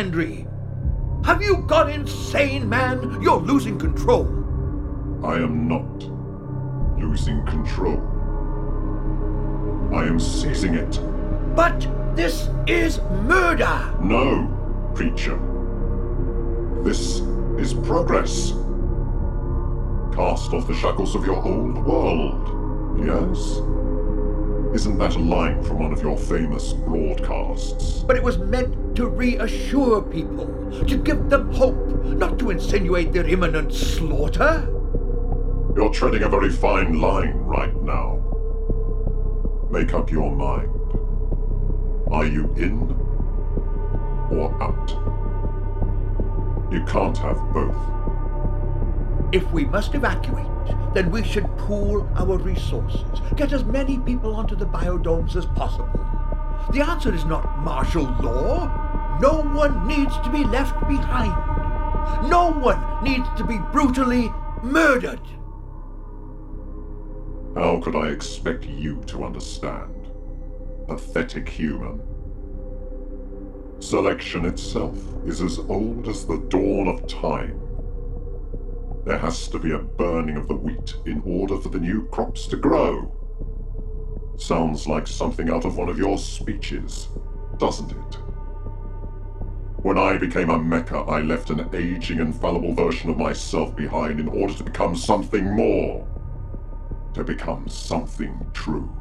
Henry? Have you gone insane, man? You're losing control. I am not losing control. I am seizing it. But this is murder! No, preacher. This is progress. Cast off the shackles of your old world. Yes? Isn't that a line from one of your famous broadcasts? But it was meant to reassure people, to give them hope, not to insinuate their imminent slaughter. You're treading a very fine line right now. Make up your mind. Are you in or out? You can't have both. If we must evacuate, then we should pool our resources, get as many people onto the biodomes as possible. The answer is not martial law. No one needs to be left behind. No one needs to be brutally murdered. How could I expect you to understand? Pathetic human. Selection itself is as old as the dawn of time. There has to be a burning of the wheat in order for the new crops to grow. Sounds like something out of one of your speeches, doesn't it? When I became a mecha, I left an aging and fallible version of myself behind in order to become something more. To become something true.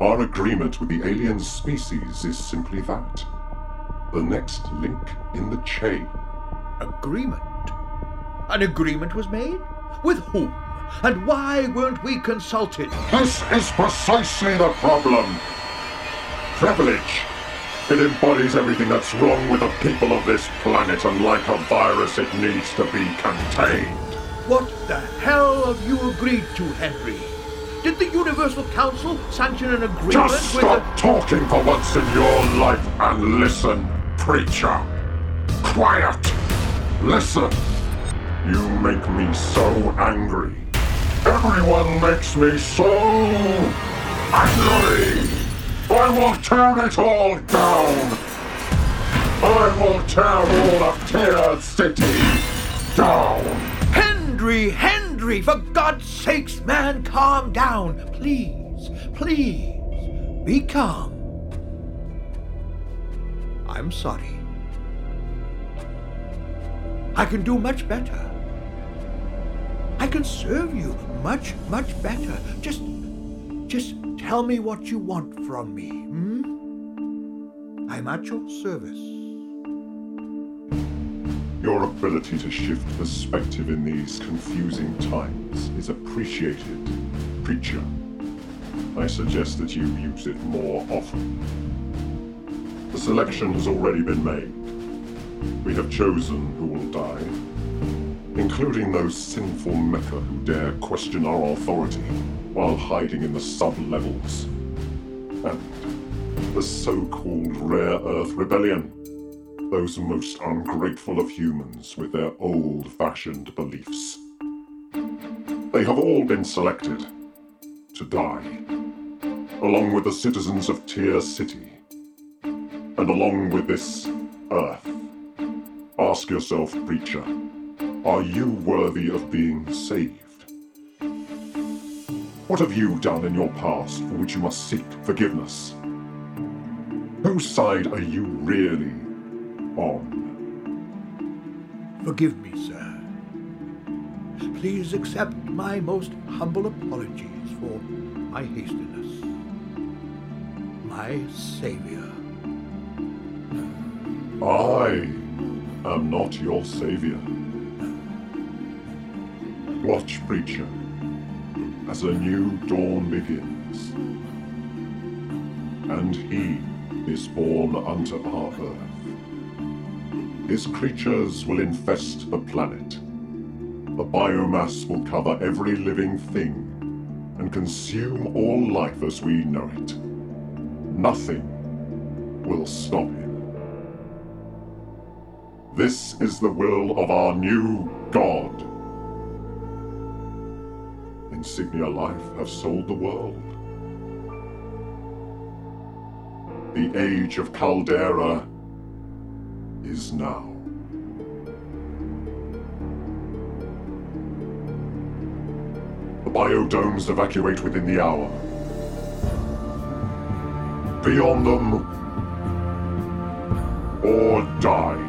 Our agreement with the alien species is simply that. The next link in the chain. Agreement? An agreement was made? With whom? And why weren't we consulted? This is precisely the problem. Privilege. It embodies everything that's wrong with the people of this planet, and like a virus, it needs to be contained. What the hell have you agreed to, Henry? Did the Universal Council sanction an agreement Just with stop talking for once in your life and listen, preacher. Quiet. Listen. You make me so angry. Everyone makes me so angry. I will tear it all down. I will tear all of Tier City down. Henry, Henry, for God's sakes, man, calm down. Please, please, be calm. I'm sorry. I can do much better. I can serve you much, much better. Just, just tell me what you want from me, hmm? I'm at your service. Your ability to shift perspective in these confusing times is appreciated, preacher. I suggest that you use it more often. The selection has already been made. We have chosen who will die, including those sinful mecha who dare question our authority while hiding in the sub-levels. And the so-called Rare Earth Rebellion, those most ungrateful of humans with their old-fashioned beliefs. They have all been selected to die. along with the citizens of Tier City, and along with this Earth. Ask yourself, preacher, are you worthy of being saved? What have you done in your past for which you must seek forgiveness? Whose side are you really on? Forgive me, sir. Please accept my most humble apologies for my hastiness. My savior. I am not your savior. Watch, preacher, as a new dawn begins. And he is born unto our earth. His creatures will infest the planet. The biomass will cover every living thing and consume all life as we know it. Nothing will stop him. This is the will of our new God. Insignia Life have sold the world. The age of Caldera is now. The biodomes evacuate within the hour. Be on them or die.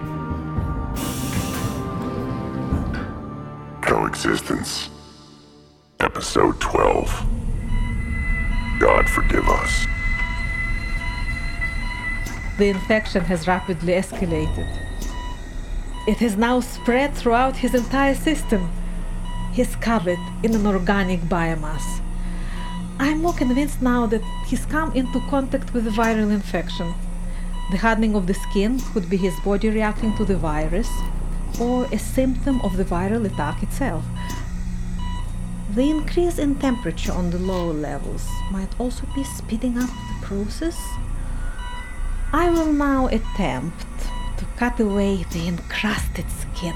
Coexistence. Episode 12. God forgive us. The infection has rapidly escalated. It has now spread throughout his entire system. He's covered in an organic biomass. I'm more convinced now that he's come into contact with a viral infection. The hardening of the skin could be his body reacting to the virus or a symptom of the viral attack itself. The increase in temperature on the lower levels might also be speeding up the process. I will now attempt to cut away the encrusted skin.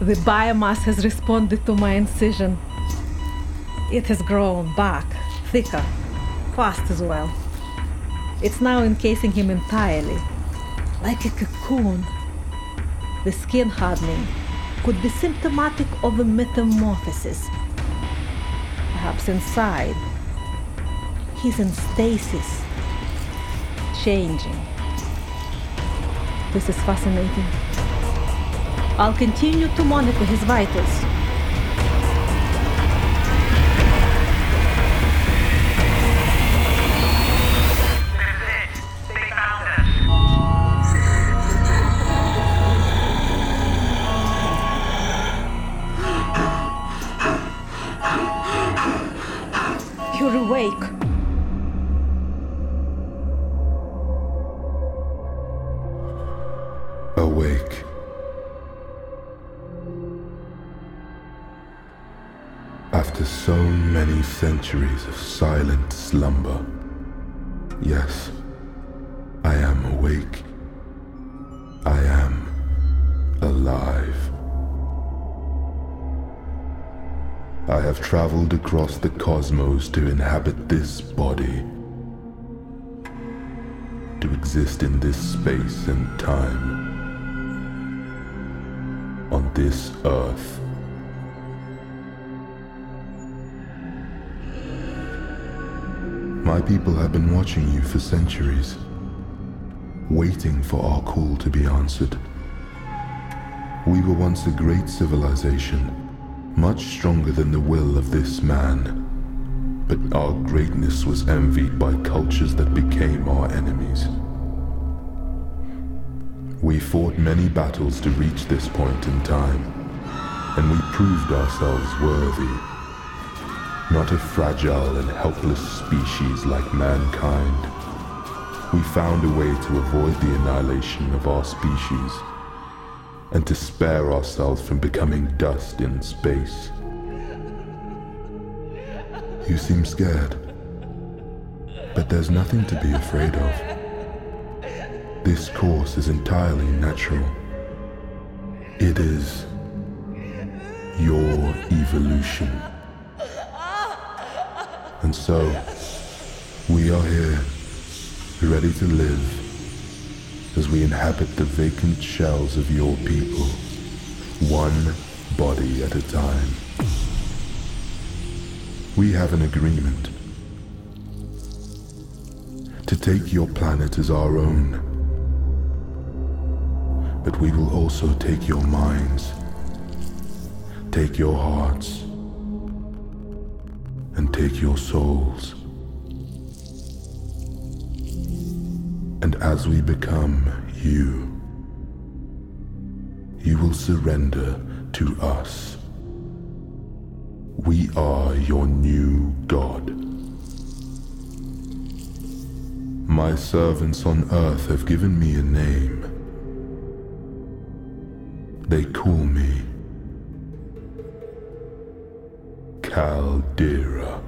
The biomass has responded to my incision. It has grown back, thicker, fast as well. It's now encasing him entirely, like a cocoon. The skin hardening could be symptomatic of a metamorphosis. Perhaps inside, he's in stasis, changing. This is fascinating. I'll continue to monitor his vitals. Centuries of silent slumber, yes, I am awake. I am alive. I have traveled across the cosmos to inhabit this body, to exist in this space and time, on this earth. My people have been watching you for centuries, waiting for our call to be answered. We were once a great civilization, much stronger than the will of this man. But our greatness was envied by cultures that became our enemies. We fought many battles to reach this point in time, and we proved ourselves worthy. Not a fragile and helpless species like mankind. We found a way to avoid the annihilation of our species and to spare ourselves from becoming dust in space. You seem scared, but there's nothing to be afraid of. This course is entirely natural. It is your evolution. And so, we are here, ready to live as we inhabit the vacant shells of your people, one body at a time. We have an agreement to take your planet as our own. But we will also take your minds, take your hearts, take your souls. And as we become you, you will surrender to us. We are your new God. My servants on earth have given me a name. They call me Caldera.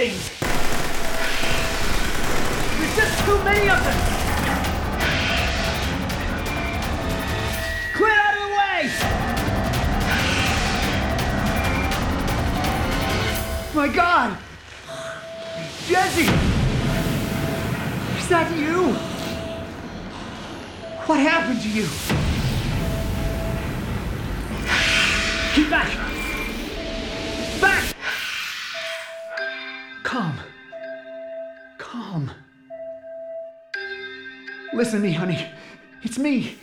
Are Listen to me, honey. It's me,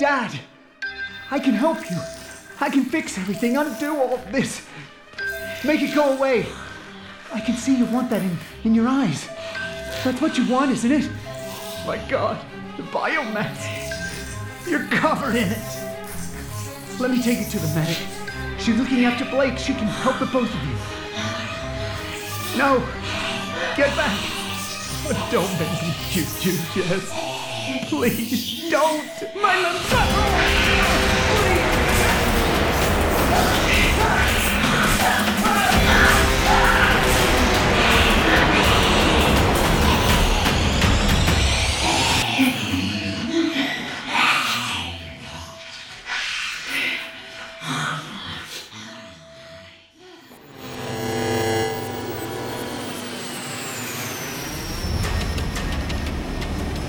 Dad. I can help you. I can fix everything, undo all of this. Make it go away. I can see you want that in, in your eyes. That's what you want, isn't it? My god, the biomass. You're covered in it. Let me take you to the medic. She's looking after Blake. She can help the both of you. No! Get back! But don't make me shoot you, Jess. Please, don't! My little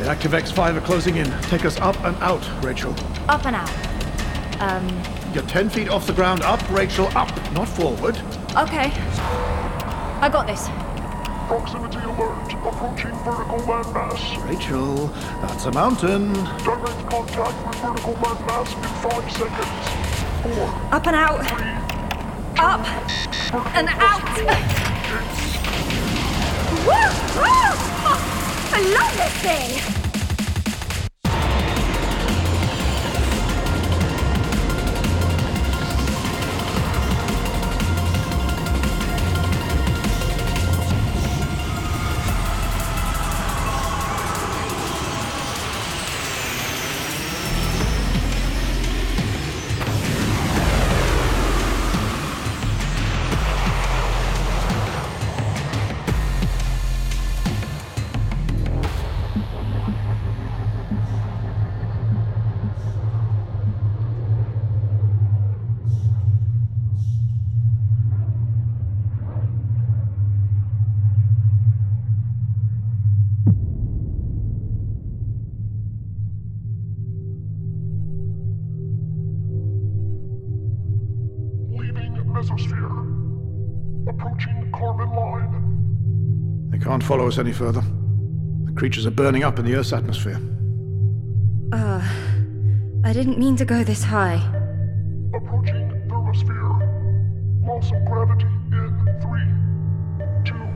The ActiveX 5 are closing in. Take us up and out, Rachel. Up and out. Um, You're 10 feet off the ground. Up, Rachel. Up, not forward. okay. I got this. Proximity alert. Approaching vertical landmass. Rachel, that's a mountain. Direct contact with vertical landmass in five seconds. Four. Up and out. Up and out. Woo! Woo! I love this thing. Can't follow us any further. The creatures are burning up in the Earth's atmosphere. Uh, I didn't mean to go this high. Approaching thermosphere. Loss of gravity in three, two,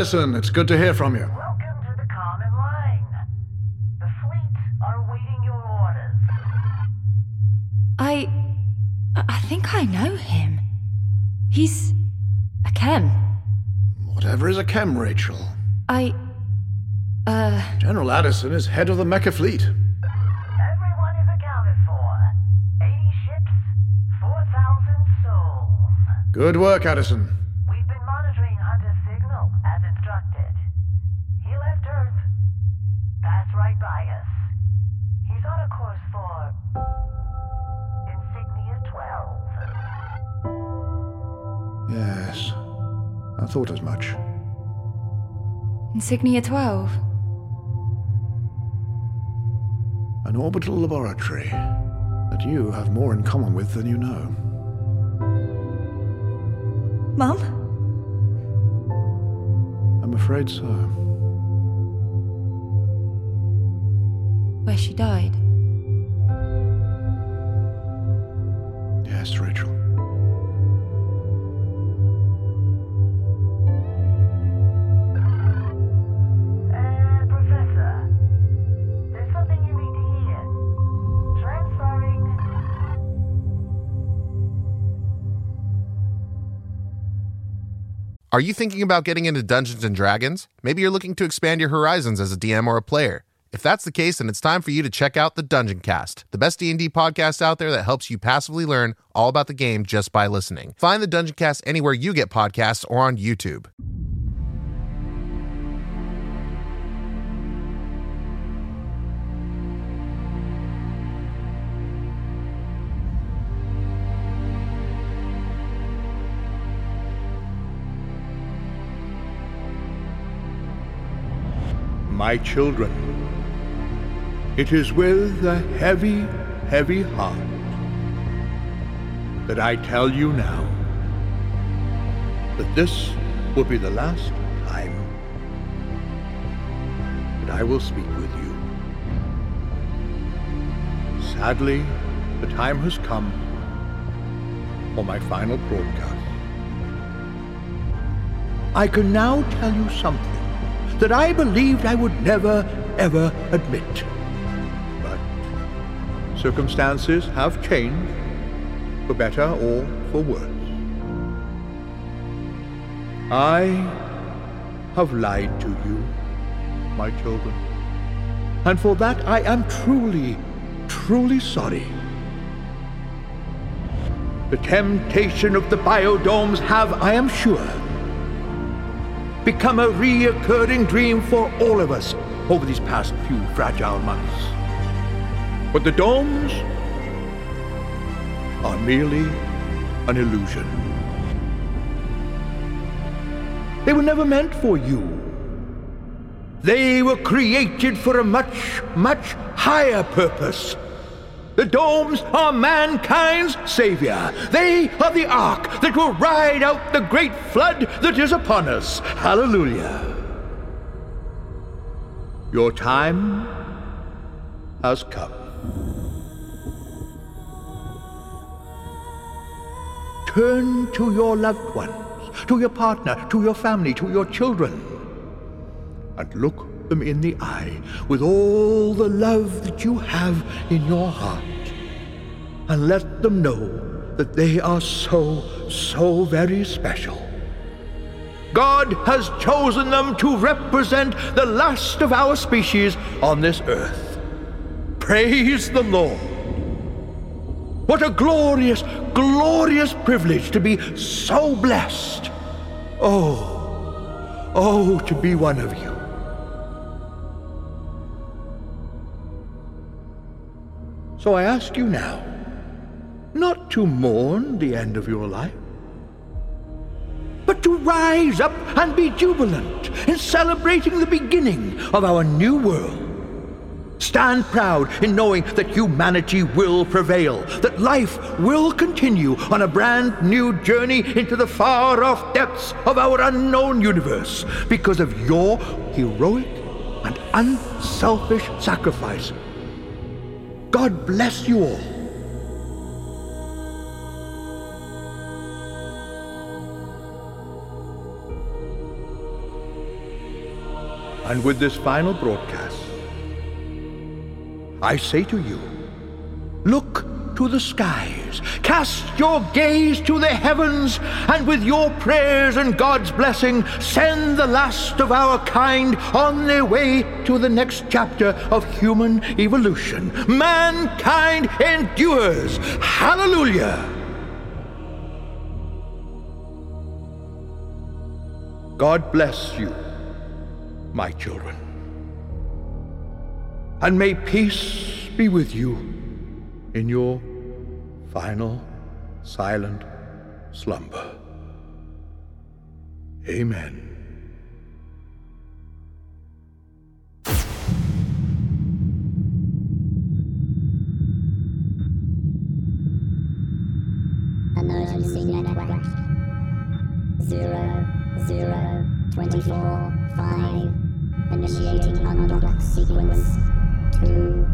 General Addison, it's good to hear from you. Welcome to the Common Line. The fleet are awaiting your orders. I. I think I know him. He's. a chem. Whatever is a chem, Rachel? I. Uh. General Addison is head of the Mecha fleet. Everyone is accounted for. 80 ships, 4,000 souls. Good work, Addison. Yes. I thought as much. Insignia 12. An orbital laboratory that you have more in common with than you know. Mum? I'm afraid so. Where she died. Yes, Rachel. Are you thinking about getting into Dungeons and Dragons? Maybe you're looking to expand your horizons as a DM or a player. If that's the case, then it's time for you to check out the Dungeon Cast, the best D&D podcast out there that helps you passively learn all about the game just by listening. Find the Dungeon Cast anywhere you get podcasts or on YouTube. My children, it is with a heavy, heavy heart that I tell you now that this will be the last time that I will speak with you. Sadly, the time has come for my final broadcast. I can now tell you something that I believed I would never, ever admit. But circumstances have changed, for better or for worse. I have lied to you, my children, and for that I am truly, truly sorry. The temptation of the biodomes have, I am sure, become a reoccurring dream for all of us over these past few fragile months. But the domes are merely an illusion. They were never meant for you. They were created for a much, much higher purpose. The domes are mankind's savior. They are the ark that will ride out the great flood that is upon us. Hallelujah. Your time has come. Turn to your loved ones, to your partner, to your family, to your children, and look them in the eye with all the love that you have in your heart, and let them know that they are so, so very special. God has chosen them to represent the last of our species on this earth. Praise the Lord. What a glorious, glorious privilege to be so blessed. Oh, oh, to be one of you. So I ask you now, not to mourn the end of your life, but to rise up and be jubilant in celebrating the beginning of our new world. Stand proud in knowing that humanity will prevail, that life will continue on a brand new journey into the far off depths of our unknown universe because of your heroic and unselfish sacrifice. God bless you all. And with this final broadcast, I say to you, look to the cast your gaze to the heavens, and with your prayers and God's blessing, send the last of our kind on their way to the next chapter of human evolution. Mankind endures. Hallelujah. God bless you, my children. And may peace be with you in your final silent slumber. Amen. Emergency network. Zero, zero, twenty-four, five. Initiating undock sequence. Two,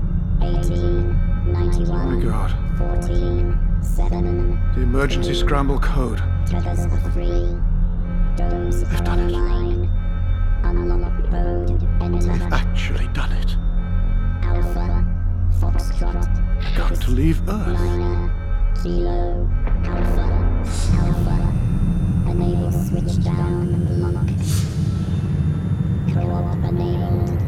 eighteen, ninety-one. Oh my God. Fourteen, seven. The emergency scramble code. Tethers are free. Domes They've done it. Unlock. Enter. They've actually done it. Alpha. Foxtrot. Got to leave Earth. Niner. Kilo. Alpha. Alpha. Enable switch down and lock. Co-op enabled.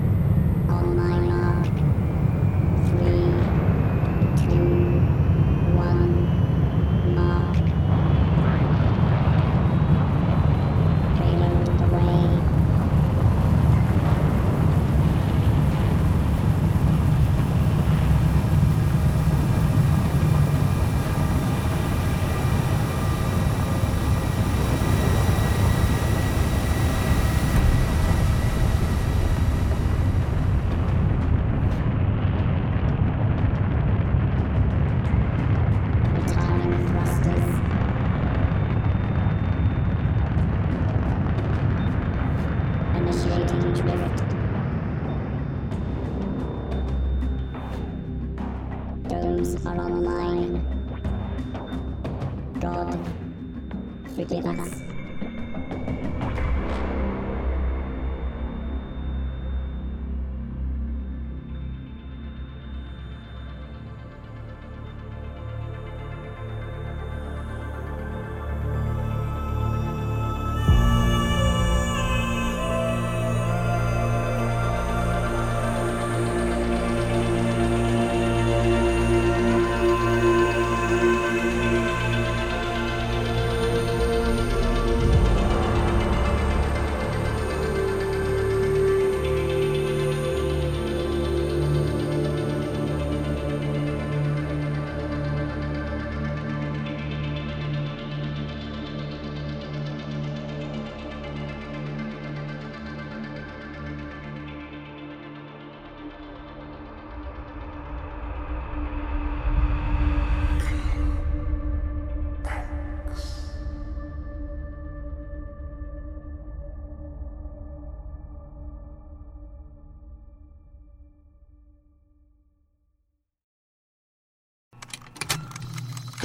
Forgive us.